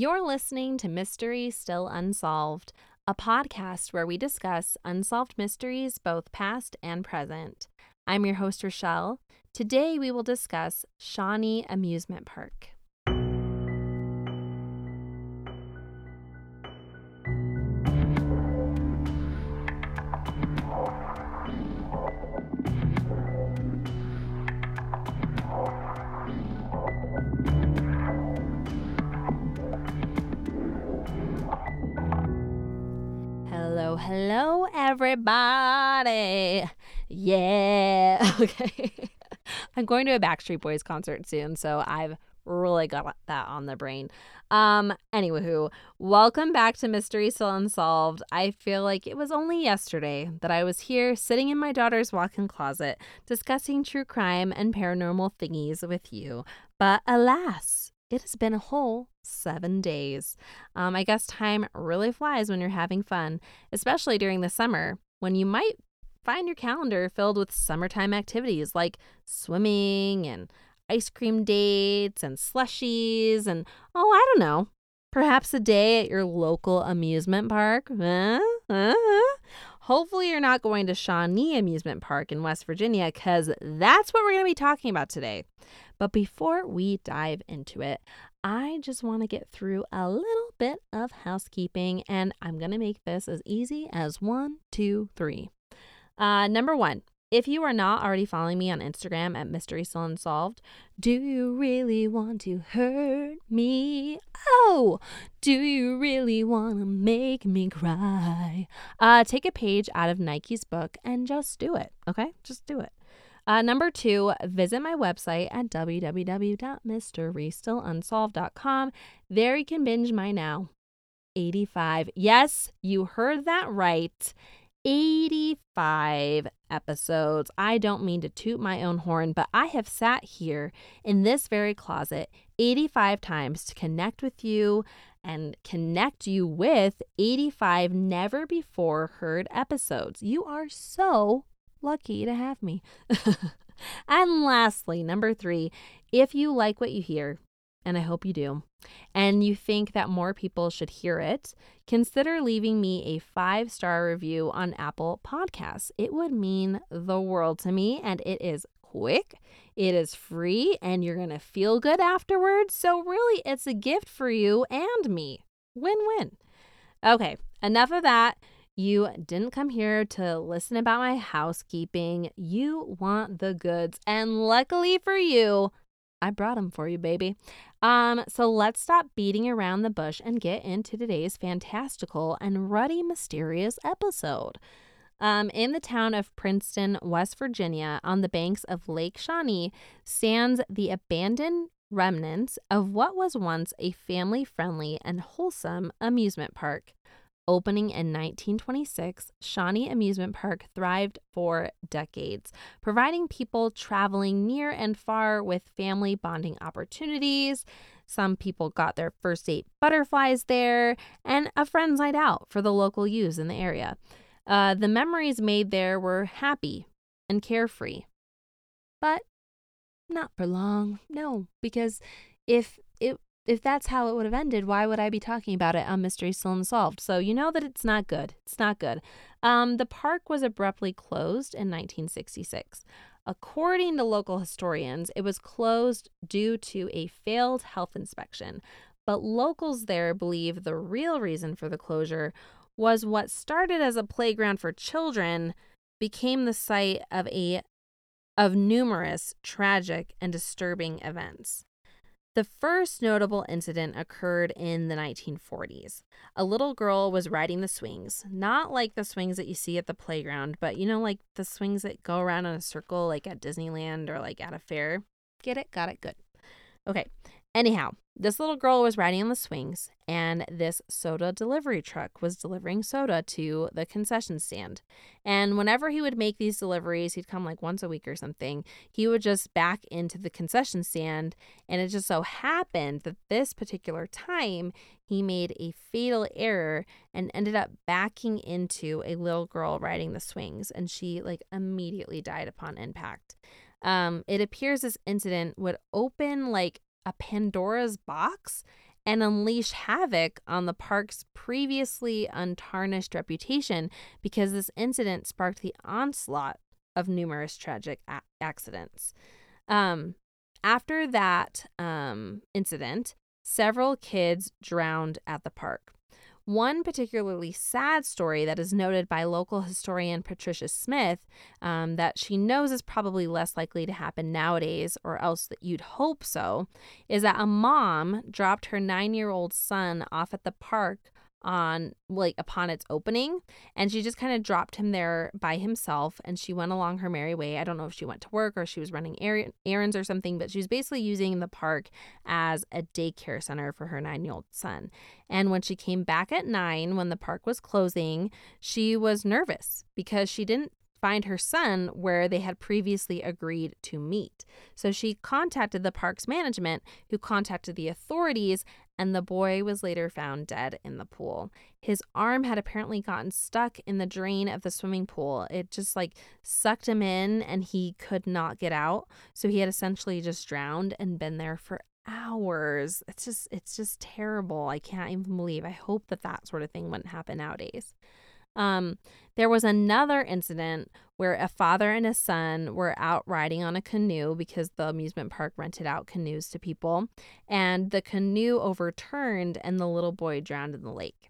You're listening to Mystery Still Unsolved, a podcast where we discuss unsolved mysteries, both past and present. I'm your host, Rochelle. Today we will discuss Shawnee Amusement Park. Everybody. Yeah. Okay. I'm going to a Backstreet Boys concert soon, so I've really got that on the brain. Um, anywho, welcome back to Mystery Still Unsolved. I feel like it was only yesterday that I was here sitting in my daughter's walk-in closet discussing true crime and paranormal thingies with you. But alas, it has been a whole seven days. Um, I guess time really flies when you're having fun, especially during the summer when you might find your calendar filled with summertime activities like swimming and ice cream dates and slushies and, oh, I don't know, perhaps a day at your local amusement park. Hopefully, you're not going to Shawnee Amusement Park in West Virginia because that's what we're going to be talking about today. But before we dive into it, I just want to get through a little bit of housekeeping, and I'm going to make this as easy as one, two, three. Uh, number one, if you are not already following me on Instagram at Mystery Still Unsolved, do you really want to hurt me? Oh, do you really want to make me cry? Uh, take a page out of Nike's book and just do it, okay? Just do it. Uh, number two, visit my website at www.mysterystillunsolved.com. There you can binge my now 85. Yes, you heard that right. 85 episodes. I don't mean to toot my own horn, but I have sat here in this very closet 85 times to connect with you and connect you with 85 never before heard episodes. You are so lucky to have me. and lastly, number three, if you like what you hear, and I hope you do, and you think that more people should hear it, consider leaving me a five star review on Apple Podcasts. It would mean the world to me, and it is quick, it is free, and you're going to feel good afterwards. So, really, it's a gift for you and me. Win win. Okay, enough of that. You didn't come here to listen about my housekeeping. You want the goods. And luckily for you, I brought them for you, baby. Um, so let's stop beating around the bush and get into today's fantastical and ruddy mysterious episode. Um, in the town of Princeton, West Virginia, on the banks of Lake Shawnee, stands the abandoned remnants of what was once a family friendly and wholesome amusement park. Opening in 1926, Shawnee Amusement Park thrived for decades, providing people traveling near and far with family bonding opportunities. Some people got their first date butterflies there, and a friend's night out for the local youths in the area. Uh, the memories made there were happy and carefree, but not for long. No, because if it if that's how it would have ended, why would I be talking about it on Mystery Still Unsolved? So you know that it's not good. It's not good. Um, the park was abruptly closed in 1966. According to local historians, it was closed due to a failed health inspection. But locals there believe the real reason for the closure was what started as a playground for children became the site of a of numerous tragic and disturbing events. The first notable incident occurred in the 1940s. A little girl was riding the swings, not like the swings that you see at the playground, but you know, like the swings that go around in a circle, like at Disneyland or like at a fair. Get it? Got it? Good. Okay. Anyhow, this little girl was riding on the swings, and this soda delivery truck was delivering soda to the concession stand. And whenever he would make these deliveries, he'd come like once a week or something, he would just back into the concession stand. And it just so happened that this particular time, he made a fatal error and ended up backing into a little girl riding the swings. And she like immediately died upon impact. Um, it appears this incident would open like a Pandora's box and unleash havoc on the park's previously untarnished reputation because this incident sparked the onslaught of numerous tragic a- accidents. Um, after that um, incident, several kids drowned at the park. One particularly sad story that is noted by local historian Patricia Smith um, that she knows is probably less likely to happen nowadays, or else that you'd hope so, is that a mom dropped her nine year old son off at the park on like upon its opening and she just kind of dropped him there by himself and she went along her merry way. I don't know if she went to work or she was running er- errands or something, but she was basically using the park as a daycare center for her 9-year-old son. And when she came back at 9 when the park was closing, she was nervous because she didn't find her son where they had previously agreed to meet. So she contacted the park's management, who contacted the authorities, and the boy was later found dead in the pool. His arm had apparently gotten stuck in the drain of the swimming pool. It just like sucked him in and he could not get out. So he had essentially just drowned and been there for hours. It's just it's just terrible. I can't even believe. I hope that that sort of thing wouldn't happen nowadays. Um, there was another incident where a father and a son were out riding on a canoe because the amusement park rented out canoes to people, and the canoe overturned and the little boy drowned in the lake.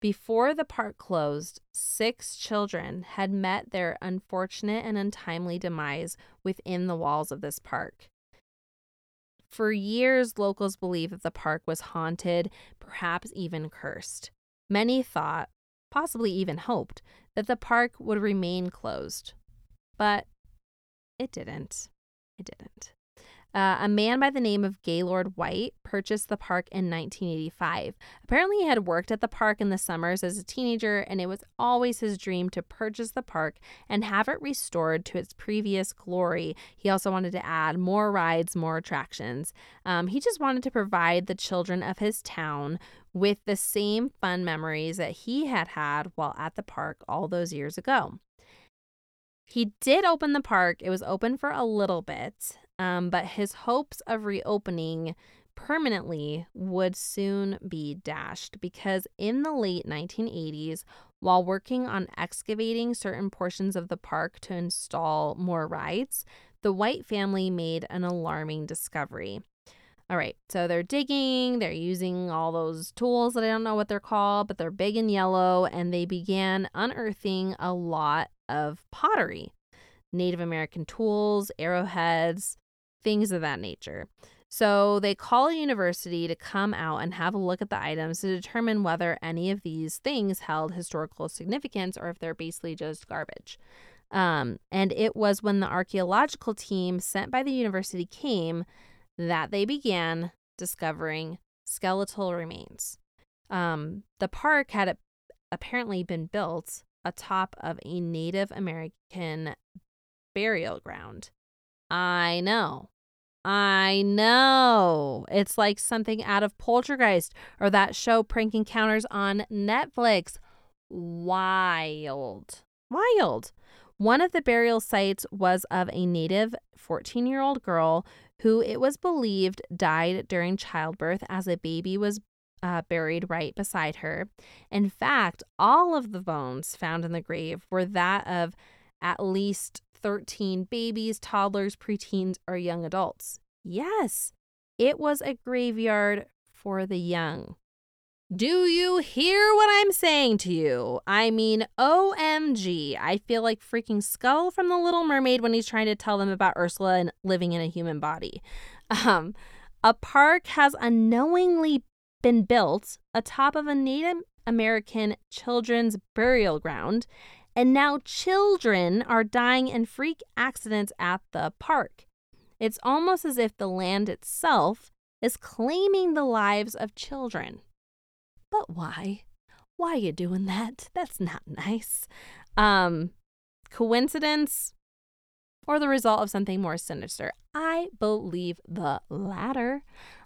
Before the park closed, six children had met their unfortunate and untimely demise within the walls of this park. For years, locals believed that the park was haunted, perhaps even cursed. Many thought, possibly even hoped, that the park would remain closed. But it didn't. It didn't. Uh, a man by the name of Gaylord White purchased the park in 1985. Apparently, he had worked at the park in the summers as a teenager, and it was always his dream to purchase the park and have it restored to its previous glory. He also wanted to add more rides, more attractions. Um, he just wanted to provide the children of his town with the same fun memories that he had had while at the park all those years ago. He did open the park. It was open for a little bit, um, but his hopes of reopening permanently would soon be dashed because in the late 1980s, while working on excavating certain portions of the park to install more rides, the White family made an alarming discovery. All right, so they're digging, they're using all those tools that I don't know what they're called, but they're big and yellow, and they began unearthing a lot of pottery, Native American tools, arrowheads, things of that nature. So they call a university to come out and have a look at the items to determine whether any of these things held historical significance or if they're basically just garbage. Um, and it was when the archaeological team sent by the university came that they began discovering skeletal remains. Um, the park had apparently been built atop of a Native American burial ground. I know. I know. It's like something out of Poltergeist or that show Prank Encounters on Netflix. Wild. Wild. One of the burial sites was of a native 14 year old girl who it was believed died during childbirth as a baby was uh, buried right beside her. In fact, all of the bones found in the grave were that of at least 13 babies, toddlers, preteens, or young adults. Yes, it was a graveyard for the young. Do you hear what I'm saying to you? I mean, OMG. I feel like freaking Scuttle from The Little Mermaid when he's trying to tell them about Ursula and living in a human body. Um, a park has unknowingly been built atop of a Native American children's burial ground, and now children are dying in freak accidents at the park. It's almost as if the land itself is claiming the lives of children. But why? Why you doing that? That's not nice. Um, coincidence or the result of something more sinister? I believe the latter.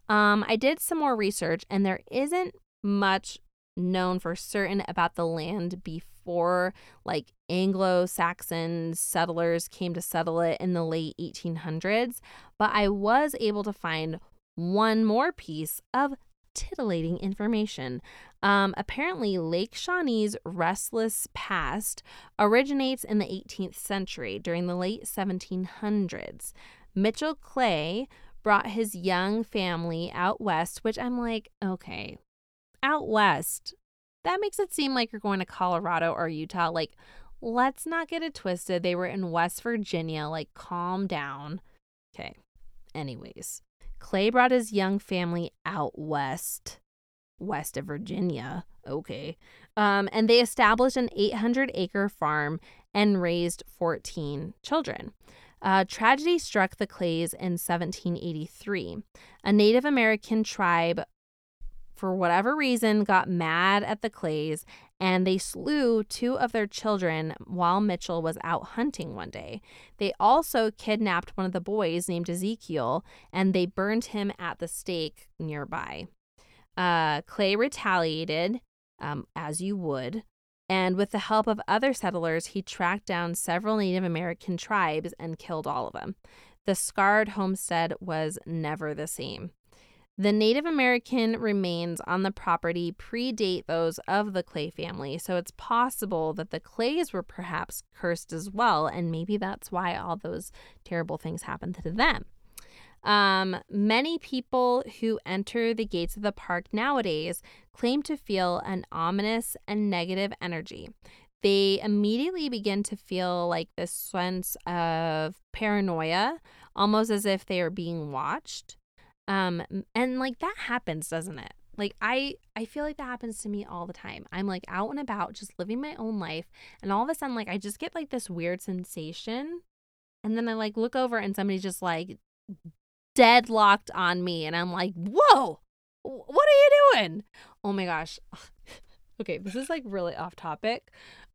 Um, I did some more research, and there isn't much known for certain about the land before like Anglo Saxon settlers came to settle it in the late 1800s. But I was able to find one more piece of titillating information. Um, apparently, Lake Shawnee's restless past originates in the 18th century during the late 1700s. Mitchell Clay brought his young family out west, which I'm like, okay, out west. That makes it seem like you're going to Colorado or Utah. Like, let's not get it twisted. They were in West Virginia. Like, calm down. Okay. Anyways, Clay brought his young family out west, west of Virginia. Okay. Um, and they established an 800 acre farm and raised 14 children. Uh, tragedy struck the Clays in 1783. A Native American tribe, for whatever reason, got mad at the Clays and they slew two of their children while Mitchell was out hunting one day. They also kidnapped one of the boys named Ezekiel and they burned him at the stake nearby. Uh, Clay retaliated, um, as you would, and with the help of other settlers, he tracked down several Native American tribes and killed all of them. The scarred homestead was never the same. The Native American remains on the property predate those of the Clay family, so it's possible that the Clays were perhaps cursed as well, and maybe that's why all those terrible things happened to them. Um, many people who enter the gates of the park nowadays claim to feel an ominous and negative energy. They immediately begin to feel like this sense of paranoia, almost as if they are being watched. Um, and like that happens, doesn't it? Like I I feel like that happens to me all the time. I'm like out and about just living my own life and all of a sudden like I just get like this weird sensation and then I like look over and somebody's just like deadlocked on me and I'm like, "Whoa! What are you doing?" Oh my gosh. okay, this is like really off topic.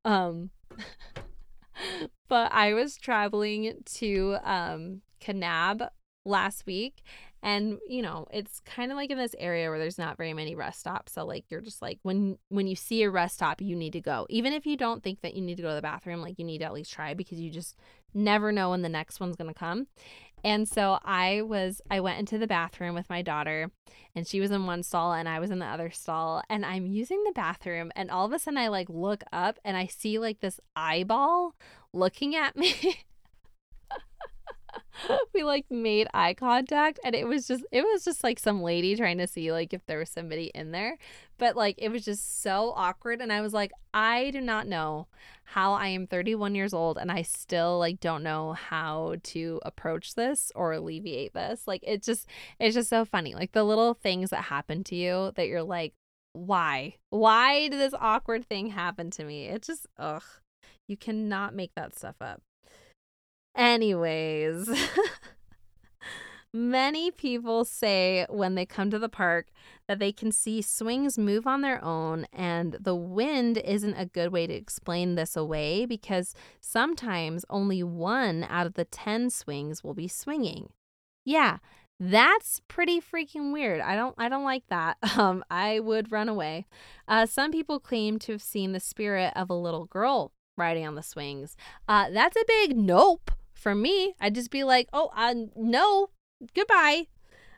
Um but I was traveling to um Kanab last week and you know it's kind of like in this area where there's not very many rest stops so like you're just like when when you see a rest stop you need to go. Even if you don't think that you need to go to the bathroom like you need to at least try because you just never know when the next one's going to come. And so i was i went into the bathroom with my daughter and she was in one stall and i was in the other stall and i'm using the bathroom and all of a sudden i like look up and i see like this eyeball looking at me we like made eye contact and it was just it was just like some lady trying to see like if there was somebody in there but like it was just so awkward and i was like i do not know how i am 31 years old and i still like don't know how to approach this or alleviate this like it just it's just so funny like the little things that happen to you that you're like why? Why did this awkward thing happen to me? It just ugh you cannot make that stuff up Anyways, many people say when they come to the park that they can see swings move on their own, and the wind isn't a good way to explain this away because sometimes only one out of the 10 swings will be swinging. Yeah, that's pretty freaking weird. I don't I don't like that. Um I would run away. Uh some people claim to have seen the spirit of a little girl riding on the swings. Uh that's a big nope for me, I'd just be like, oh, uh, no, goodbye.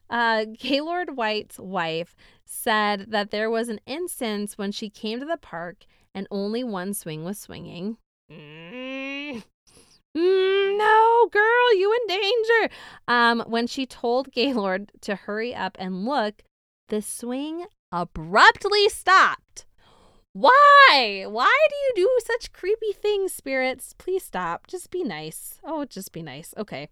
Uh, Gaylord White's wife said that there was an instance when she came to the park and only one swing was swinging. Mm. Mm, no, girl, you in danger. Um, when she told Gaylord to hurry up and look, the swing abruptly stopped. Why? Why do you do such creepy things, spirits? Please stop. Just be nice. Oh, just be nice. Okay.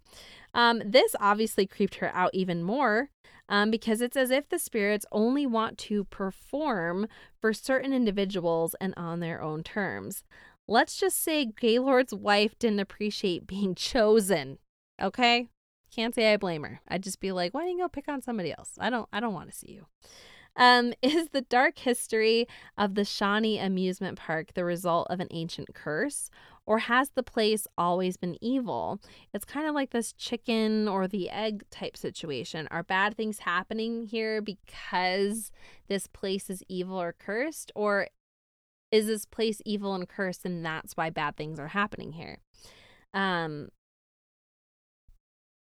Um, this obviously creeped her out even more um, because it's as if the spirits only want to perform for certain individuals and on their own terms. Let's just say Gaylord's wife didn't appreciate being chosen. Okay? Can't say I blame her. I'd just be like, why don't you go pick on somebody else? I don't I don't want to see you. Um, is the dark history of the Shawnee amusement park the result of an ancient curse? Or has the place always been evil? It's kind of like this chicken or the egg type situation. Are bad things happening here because this place is evil or cursed? Or is this place evil and cursed and that's why bad things are happening here? Um,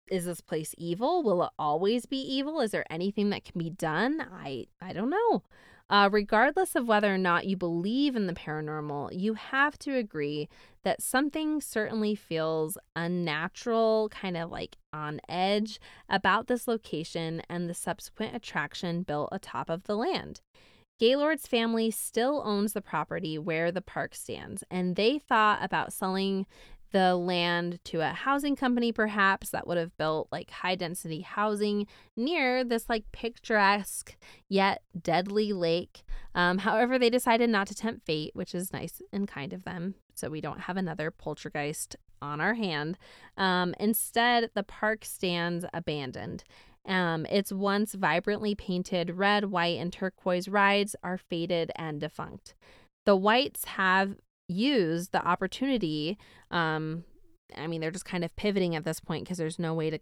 is this place evil? Will it always be evil? Is there anything that can be done? I I don't know. Uh, regardless of whether or not you believe in the paranormal, you have to agree that something certainly feels unnatural, kind of like on edge about this location and the subsequent attraction built atop of the land. Gaylord's family still owns the property where the park stands, and they thought about selling the land to a housing company, perhaps that would have built like high density housing near this like picturesque yet deadly lake. Um, however, they decided not to tempt fate, which is nice and kind of them. So we don't have another poltergeist on our hand. Um, instead, the park stands abandoned. Um, its once vibrantly painted red, white, and turquoise rides are faded and defunct. The whites have use the opportunity. Um, I mean, they're just kind of pivoting at this point because there's no way to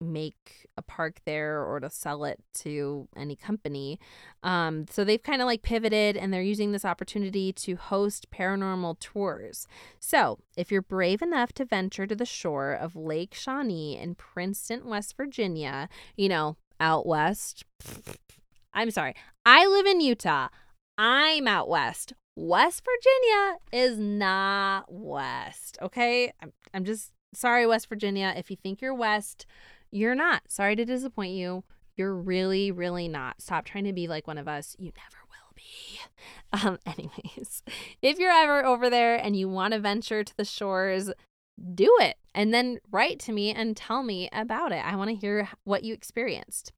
make a park there or to sell it to any company. Um, so they've kind of like pivoted and they're using this opportunity to host paranormal tours. So if you're brave enough to venture to the shore of Lake Shawnee in Princeton, West Virginia, you know, out west. I'm sorry. I live in Utah. I'm out west. West Virginia is not west. Okay. I'm, I'm just sorry, West Virginia. If you think you're west, you're not. Sorry to disappoint you. You're really, really not. Stop trying to be like one of us. You never will be. Um, anyways, if you're ever over there and you want to venture to the shores, do it and then write to me and tell me about it. I want to hear what you experienced.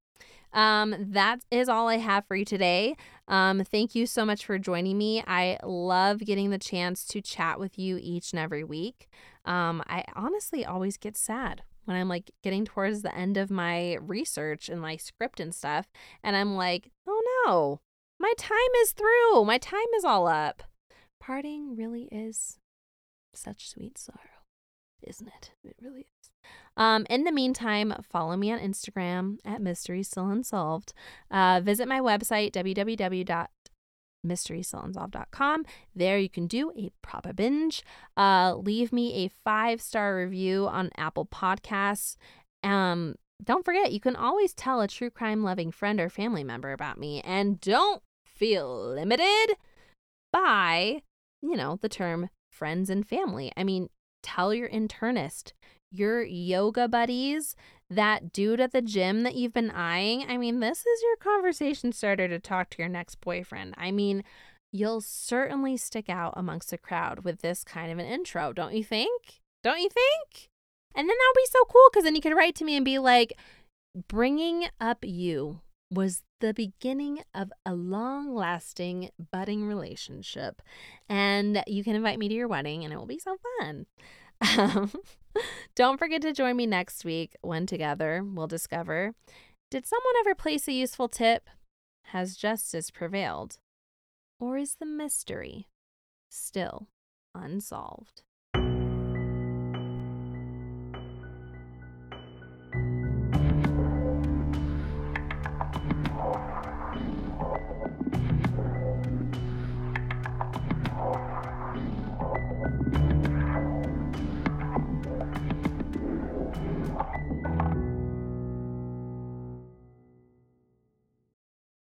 Um, that is all I have for you today. Um, thank you so much for joining me. I love getting the chance to chat with you each and every week. Um, I honestly always get sad when I'm like getting towards the end of my research and my script and stuff, and I'm like, oh no, my time is through. My time is all up. Parting really is such sweet sorrow, isn't it? It really is. Um, in the meantime, follow me on Instagram at Mystery Still Unsolved. Uh, visit my website, www.mysterystillunsolved.com. There you can do a proper binge. Uh, leave me a five star review on Apple Podcasts. Um, don't forget, you can always tell a true crime loving friend or family member about me. And don't feel limited by, you know, the term friends and family. I mean, tell your internist, your yoga buddies, that dude at the gym that you've been eyeing. I mean, this is your conversation starter to talk to your next boyfriend. I mean, you'll certainly stick out amongst the crowd with this kind of an intro, don't you think? Don't you think? And then that'll be so cool because then you can write to me and be like, bringing up you was the beginning of a long lasting, budding relationship. And you can invite me to your wedding and it will be so fun. Um, don't forget to join me next week when together we'll discover did someone ever place a useful tip? Has justice prevailed? Or is the mystery still unsolved?